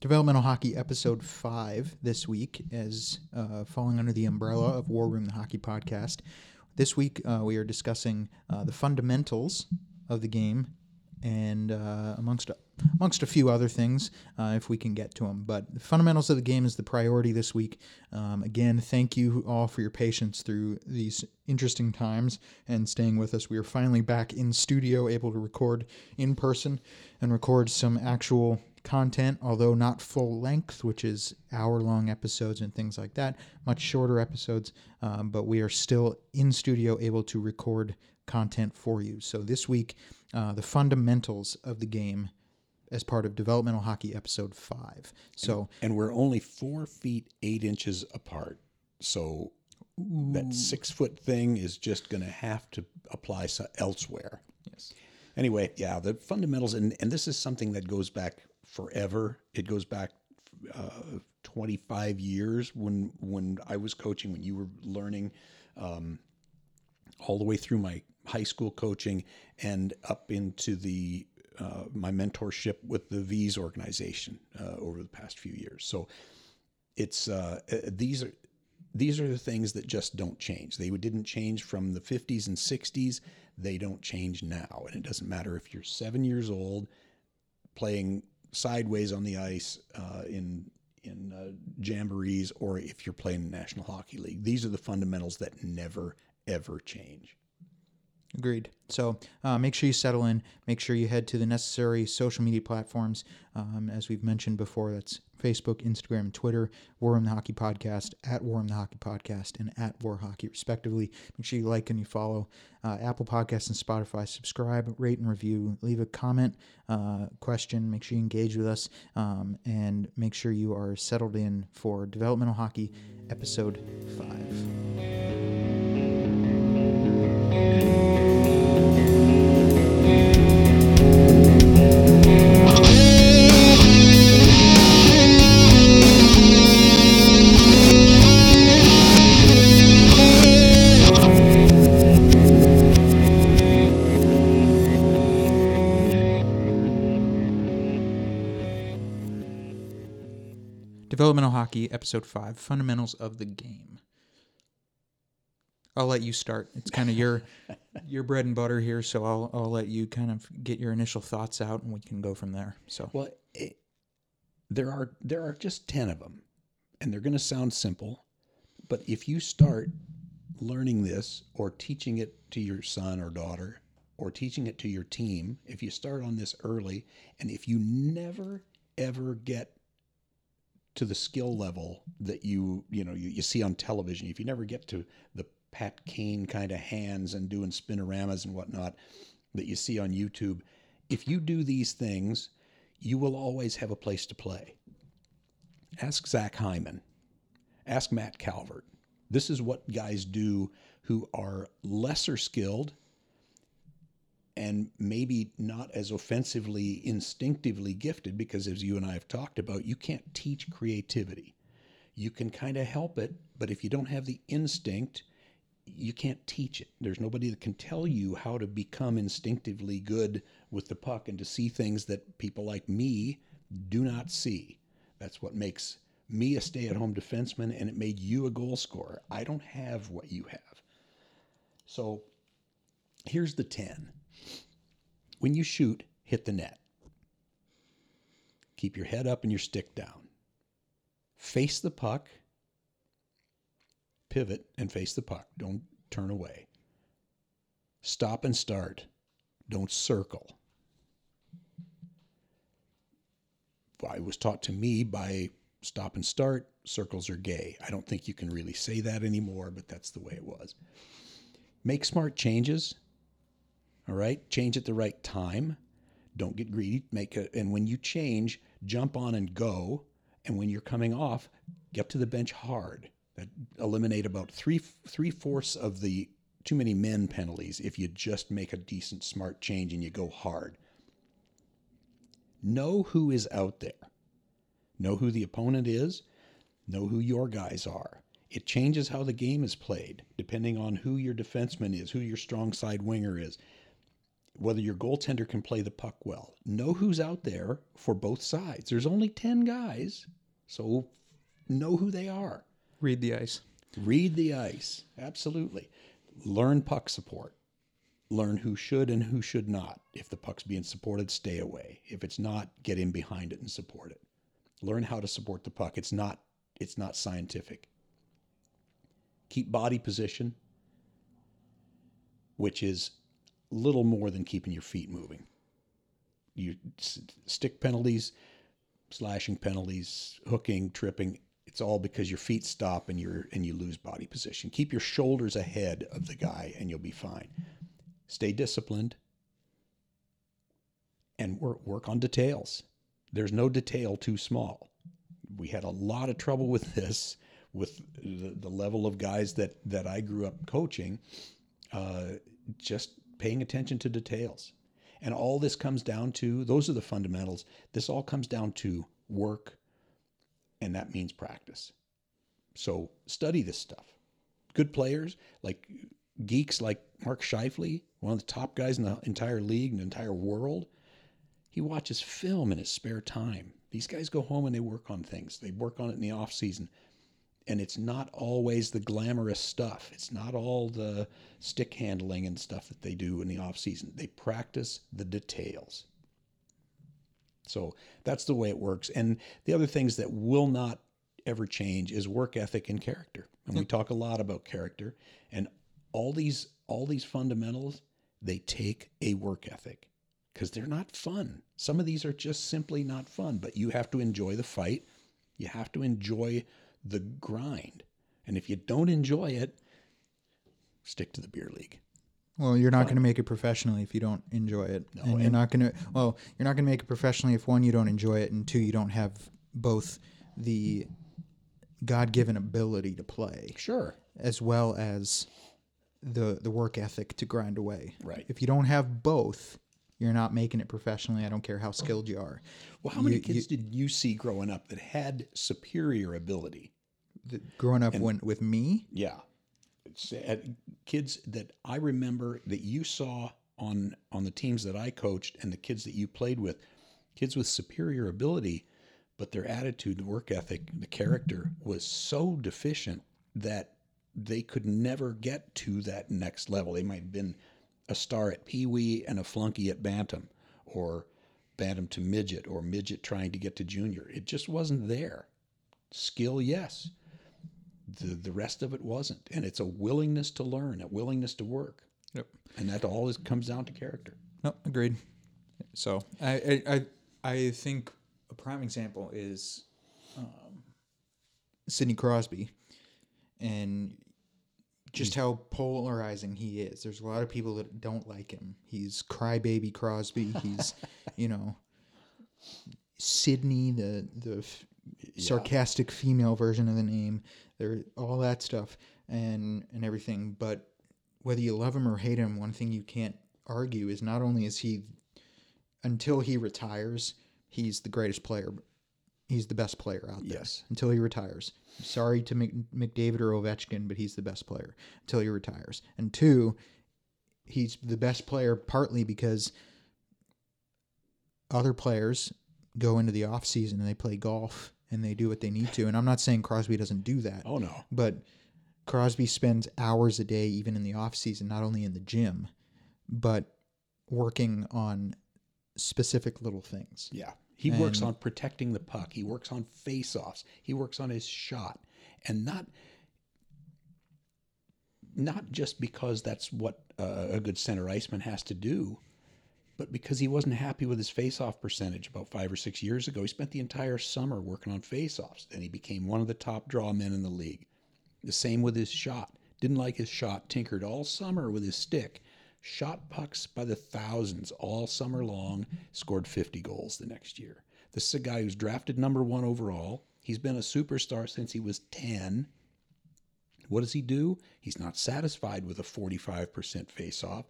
Developmental Hockey Episode 5 this week, as uh, falling under the umbrella of War Room, the hockey podcast. This week, uh, we are discussing uh, the fundamentals of the game and uh, amongst amongst a few other things, uh, if we can get to them. But the fundamentals of the game is the priority this week. Um, again, thank you all for your patience through these interesting times and staying with us. We are finally back in studio, able to record in person and record some actual content, although not full length, which is hour long episodes and things like that, much shorter episodes. Um, but we are still in studio, able to record content for you. So this week, uh, the fundamentals of the game as part of developmental hockey episode five. So and we're only four feet eight inches apart. So that six foot thing is just going to have to apply elsewhere. yes, Anyway, yeah, the fundamentals, and, and this is something that goes back forever. It goes back uh, 25 years when when I was coaching, when you were learning, um, all the way through my high school coaching and up into the uh, my mentorship with the V's organization uh, over the past few years. So it's uh, uh, these are these are the things that just don't change. They didn't change from the 50s and 60s. They don't change now, and it doesn't matter if you're seven years old playing sideways on the ice uh, in in uh, jamborees, or if you're playing in the National Hockey League. These are the fundamentals that never ever change. Agreed. So uh, make sure you settle in. Make sure you head to the necessary social media platforms. Um, as we've mentioned before, that's Facebook, Instagram, Twitter, War Room the Hockey Podcast, at War Room the Hockey Podcast, and at War Hockey, respectively. Make sure you like and you follow uh, Apple Podcasts and Spotify. Subscribe, rate, and review. Leave a comment, uh, question. Make sure you engage with us, um, and make sure you are settled in for Developmental Hockey Episode 5. Developmental Hockey, Episode 5 Fundamentals of the Game. I'll let you start. It's kind of your your bread and butter here, so I'll I'll let you kind of get your initial thoughts out, and we can go from there. So Well, it, there are there are just ten of them, and they're going to sound simple, but if you start learning this or teaching it to your son or daughter or teaching it to your team, if you start on this early, and if you never ever get to the skill level that you you know you, you see on television, if you never get to the Pat Kane kind of hands and doing spinoramas and whatnot that you see on YouTube, if you do these things, you will always have a place to play. Ask Zach Hyman. Ask Matt Calvert. This is what guys do who are lesser skilled and maybe not as offensively, instinctively gifted, because as you and I have talked about, you can't teach creativity. You can kind of help it, but if you don't have the instinct, you can't teach it. There's nobody that can tell you how to become instinctively good with the puck and to see things that people like me do not see. That's what makes me a stay at home defenseman and it made you a goal scorer. I don't have what you have. So here's the 10. When you shoot, hit the net. Keep your head up and your stick down. Face the puck pivot and face the puck. Don't turn away. Stop and start. Don't circle. I was taught to me by stop and start, circles are gay. I don't think you can really say that anymore, but that's the way it was. Make smart changes. All right? Change at the right time. Don't get greedy. Make a and when you change, jump on and go. And when you're coming off, get to the bench hard that eliminate about three three fourths of the too many men penalties if you just make a decent smart change and you go hard. Know who is out there. Know who the opponent is. Know who your guys are. It changes how the game is played depending on who your defenseman is, who your strong side winger is. Whether your goaltender can play the puck well. Know who's out there for both sides. There's only 10 guys, so know who they are. Read the ice. Read the ice. Absolutely. Learn puck support. Learn who should and who should not. If the puck's being supported, stay away. If it's not, get in behind it and support it. Learn how to support the puck. It's not it's not scientific. Keep body position, which is little more than keeping your feet moving. You stick penalties, slashing penalties, hooking, tripping, it's all because your feet stop and you're and you lose body position. Keep your shoulders ahead of the guy and you'll be fine. Stay disciplined and work work on details. There's no detail too small. We had a lot of trouble with this with the, the level of guys that that I grew up coaching. Uh, just paying attention to details. And all this comes down to those are the fundamentals. This all comes down to work, and that means practice. So study this stuff. Good players, like geeks like Mark Scheifele, one of the top guys in the entire league and the entire world, he watches film in his spare time. These guys go home and they work on things. They work on it in the off season and it's not always the glamorous stuff. It's not all the stick handling and stuff that they do in the off season. They practice the details. So that's the way it works. And the other things that will not ever change is work ethic and character. And we talk a lot about character and all these all these fundamentals, they take a work ethic because they're not fun. Some of these are just simply not fun, but you have to enjoy the fight. You have to enjoy the grind. And if you don't enjoy it, stick to the beer league. Well, you're not going to make it professionally if you don't enjoy it. No, and you're and- not going to well, you're not going to make it professionally if one you don't enjoy it and two you don't have both the God-given ability to play Sure. as well as the the work ethic to grind away. Right. If you don't have both, you're not making it professionally. I don't care how skilled you are. Well, how many You- kids did you see growing up that had superior ability? The, growing up when, with me, Yeah. It's, uh, kids that I remember that you saw on on the teams that I coached and the kids that you played with, kids with superior ability, but their attitude, the work ethic, the character was so deficient that they could never get to that next level. They might have been a star at Pee Wee and a flunky at Bantam, or Bantam to midget, or midget trying to get to junior. It just wasn't there. Skill, yes the the rest of it wasn't and it's a willingness to learn a willingness to work Yep. and that always comes down to character No, agreed. So I I I, I think a prime example is um, Sidney Crosby, and just mm. how polarizing he is. There's a lot of people that don't like him. He's crybaby Crosby. He's you know Sydney, the the f- sarcastic female version of the name. There, all that stuff and and everything. But whether you love him or hate him, one thing you can't argue is not only is he until he retires, he's the greatest player. He's the best player out there. Yes. Until he retires. Sorry to Mc, McDavid or Ovechkin, but he's the best player until he retires. And two, he's the best player partly because other players go into the off season and they play golf and they do what they need to. And I'm not saying Crosby doesn't do that. oh no But Crosby spends hours a day, even in the off season, not only in the gym, but working on specific little things. yeah he works on protecting the puck he works on face-offs he works on his shot and not not just because that's what uh, a good center iceman has to do but because he wasn't happy with his face-off percentage about five or six years ago he spent the entire summer working on face-offs and he became one of the top draw men in the league The same with his shot. Didn't like his shot. Tinkered all summer with his stick. Shot pucks by the thousands all summer long. Scored 50 goals the next year. This is a guy who's drafted number one overall. He's been a superstar since he was 10. What does he do? He's not satisfied with a 45% face off.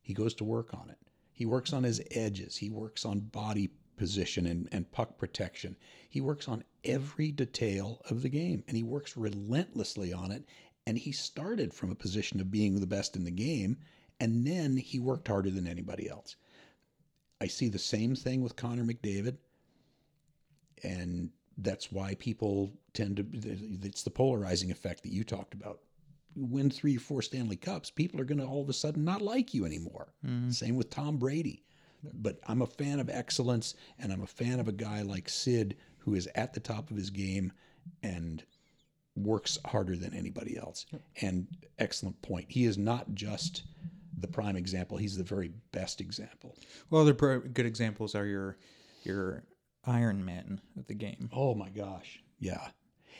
He goes to work on it. He works on his edges. He works on body position and, and puck protection. He works on every detail of the game and he works relentlessly on it. And he started from a position of being the best in the game And then he worked harder than anybody else. I see the same thing with Connor McDavid. And that's why people tend to, it's the polarizing effect that you talked about. You win three or four Stanley Cups, people are going to all of a sudden not like you anymore. Mm-hmm. Same with Tom Brady. But I'm a fan of excellence, and I'm a fan of a guy like Sid who is at the top of his game and works harder than anybody else. And excellent point. He is not just the prime example; he's the very best example. Well, other good examples are your your Iron Man of the game. Oh my gosh, yeah.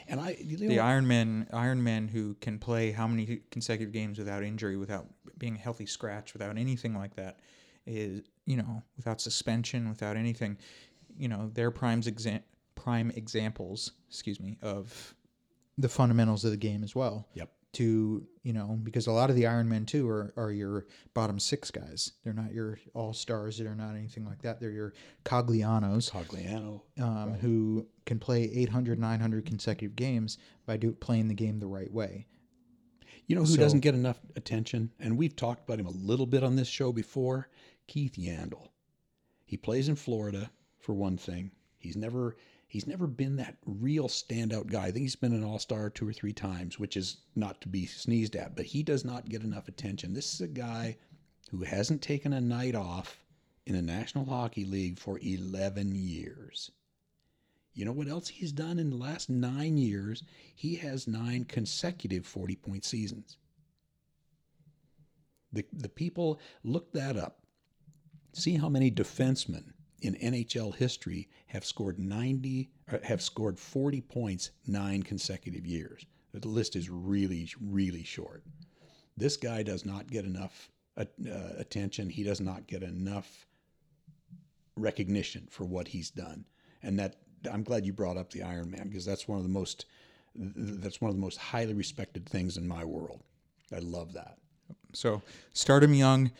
And I, you know, The Iron Man, Iron Man who can play how many consecutive games without injury, without being a healthy scratch, without anything like that, is you know without suspension, without anything. You know, they're prime exa- prime examples. Excuse me of the fundamentals of the game as well. Yep. To you know, because a lot of the Iron Men too are, are your bottom six guys. They're not your all stars. They're not anything like that. They're your Coglianos Cogliano. um, who can play 800, 900 consecutive games by do, playing the game the right way. You know who So- doesn't get enough attention, and we've talked about him a little bit on this show before. Keith Yandle. He plays in Florida for one thing. He's never he's never been that real standout guy. I think he's been an all-star two or three times, which is not to be sneezed at, but he does not get enough attention. This is a guy who hasn't taken a night off in the National Hockey League for 11 years. You know what else he's done in the last nine years? He has nine consecutive 40 point seasons. The, the people look that up. See how many defensemen in NHL history have scored 90 have scored 40 points nine consecutive years. The list is really, really short. This guy does not get enough uh, uh, attention. He does not get enough recognition for what he's done. And that I'm glad you brought up the Iron Man because that's one of the most that's one of the most highly respected things in my world. I love that. So start them young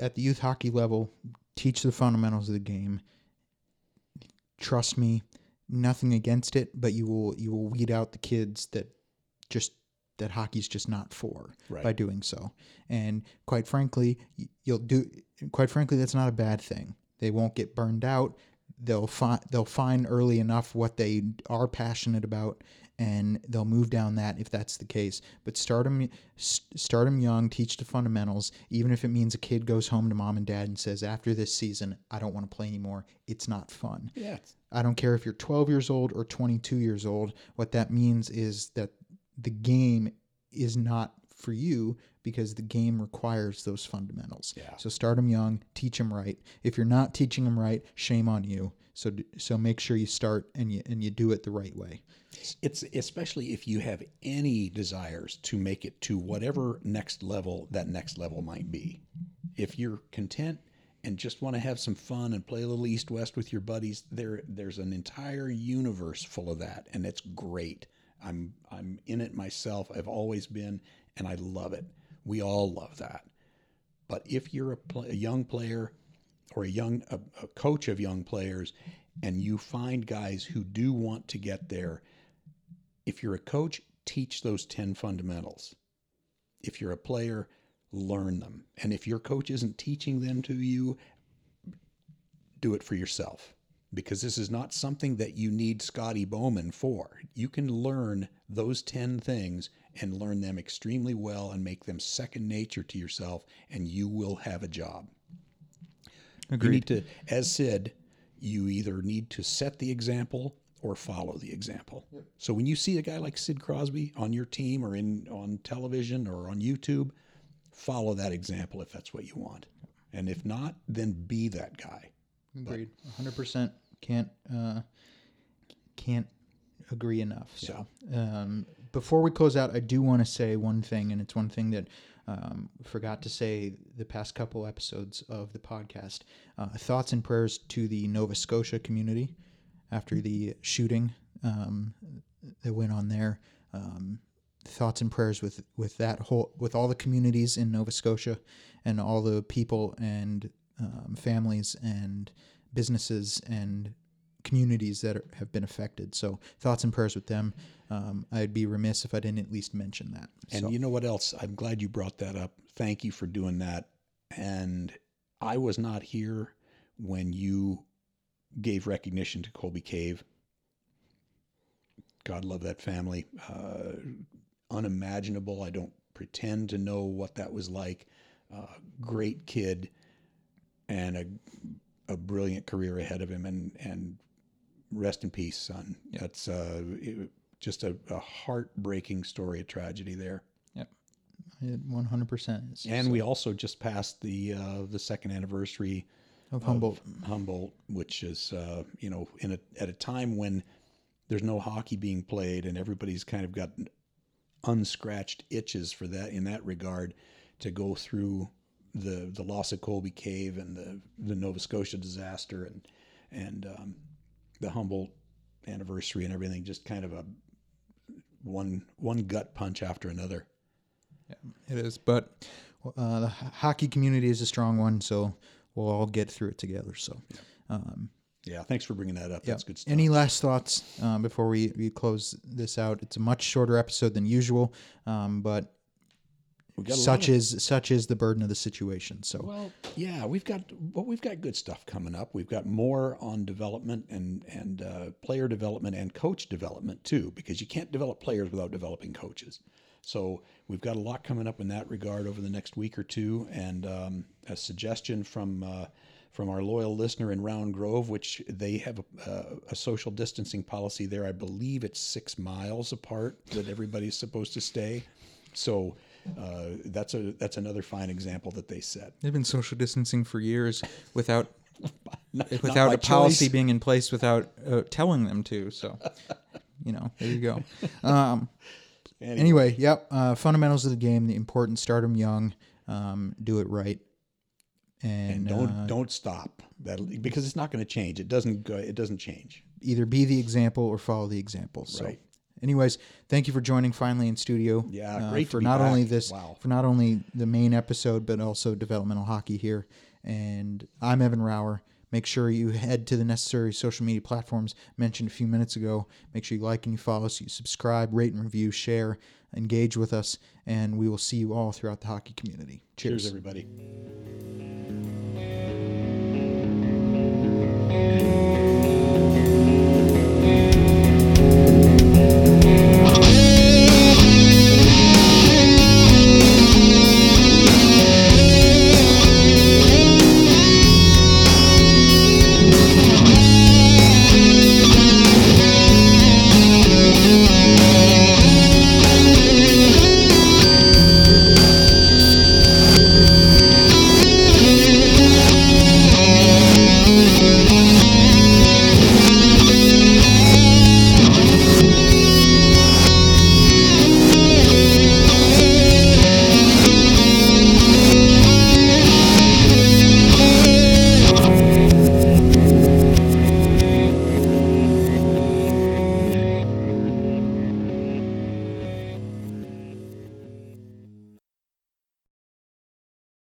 at the youth hockey level. Teach the fundamentals of the game. Trust me, nothing against it, but you will you will weed out the kids that just that hockey's just not for Right. by doing so. And quite frankly, you'll do. Quite frankly, that's not a bad thing. They won't get burned out. They'll find they'll find early enough what they are passionate about, and they'll move down that if that's the case. But start them start them young. Teach the fundamentals, even if it means a kid goes home to mom and dad and says, "After this season, I don't want to play anymore. It's not fun." Yeah. I don't care if you're 12 years old or 22 years old. What that means is that the game is not for you because the game requires those fundamentals. Yeah. So start them young, teach them right. If you're not teaching them right, shame on you. So so make sure you start and you and you do it the right way. It's especially if you have any desires to make it to whatever next level that next level might be. If you're content and just want to have some fun and play a little east west with your buddies, there there's an entire universe full of that and it's great. I'm I'm in it myself. I've always been and I love it. We all love that. But if you're a, pl- a young player or a young a, a coach of young players and you find guys who do want to get there if you're a coach, teach those 10 fundamentals. If you're a player, learn them. And if your coach isn't teaching them to you, do it for yourself because this is not something that you need Scotty Bowman for. You can learn those 10 things and learn them extremely well and make them second nature to yourself, and you will have a job. You Agreed. need to, as said, you either need to set the example or follow the example. So when you see a guy like Sid Crosby on your team or in on television or on YouTube, follow that example if that's what you want. And if not, then be that guy. Agreed. 100% can't uh, can't agree enough. So, um, before we close out, I do want to say one thing, and it's one thing that um, forgot to say the past couple episodes of the podcast. Uh, thoughts and prayers to the Nova Scotia community after the shooting um, that went on there. Um, thoughts and prayers with with that whole with all the communities in Nova Scotia and all the people and um, families and businesses and communities that are, have been affected. So thoughts and prayers with them. Um, I'd be remiss if I didn't at least mention that. And So- you know what else? I'm glad you brought that up. Thank you for doing that. And I was not here when you gave recognition to Colby Cave. God love that family. Uh, unimaginable. I don't pretend to know what that was like. Uh, great kid and a, a brilliant career ahead of him. And, and rest in peace, son. That's uh, it- just a, a heartbreaking story of tragedy there. Yep, 100% is. And we also just passed the uh, the second anniversary of Humboldt. Humboldt, which is uh, you know in a at a time when there's no hockey being played and everybody's kind of got unscratched itches for that in that regard to go through the the loss of Colby Cave and the the Nova Scotia disaster and and um, the Humboldt anniversary and everything just kind of a one one gut punch after another. It is, but uh, the hockey community is a strong one, so we'll all get through it together. So, um, Yeah, thanks for bringing that up. yeah. That's good stuff. Any last thoughts um, before we, we close this out? It's a much shorter episode than usual, um, but We got a lot such of- is such is the burden of the situation. So, Well, yeah, we've got well, we've got good stuff coming up. We've got more on development and and uh, player development and coach development too, because you can't develop players without developing coaches. So we've got a lot coming up in that regard over the next week or two. And um, a suggestion from uh, from our loyal listener in Round Grove, which they have a, uh, a social distancing policy there. I believe it's six miles apart that everybody's supposed to stay. So. Uh, that's a that's another fine example that they set. they've been social distancing for years without Not- not without by a policy choice. being in place without uh, telling them to. So, you know, there you go. Um, Anyway, anyway, yep. Uh, fundamentals of the game: the important. Start them young. Um, do it right. And, and don't uh, don't stop that because it's not going to change. It doesn't go. It doesn't change. either be the example or follow the example. So, Right. Anyways, thank you for joining finally in studio. Yeah, uh, great for not only this Wow. for not only the main episode but also developmental hockey here. And I'm Evan Rauer. Make sure you head to the necessary social media platforms mentioned a few minutes ago. Make sure you like and you follow us, you subscribe, rate and review, share, engage with us, and we will see you all throughout the hockey community. Cheers, Cheers. everybody.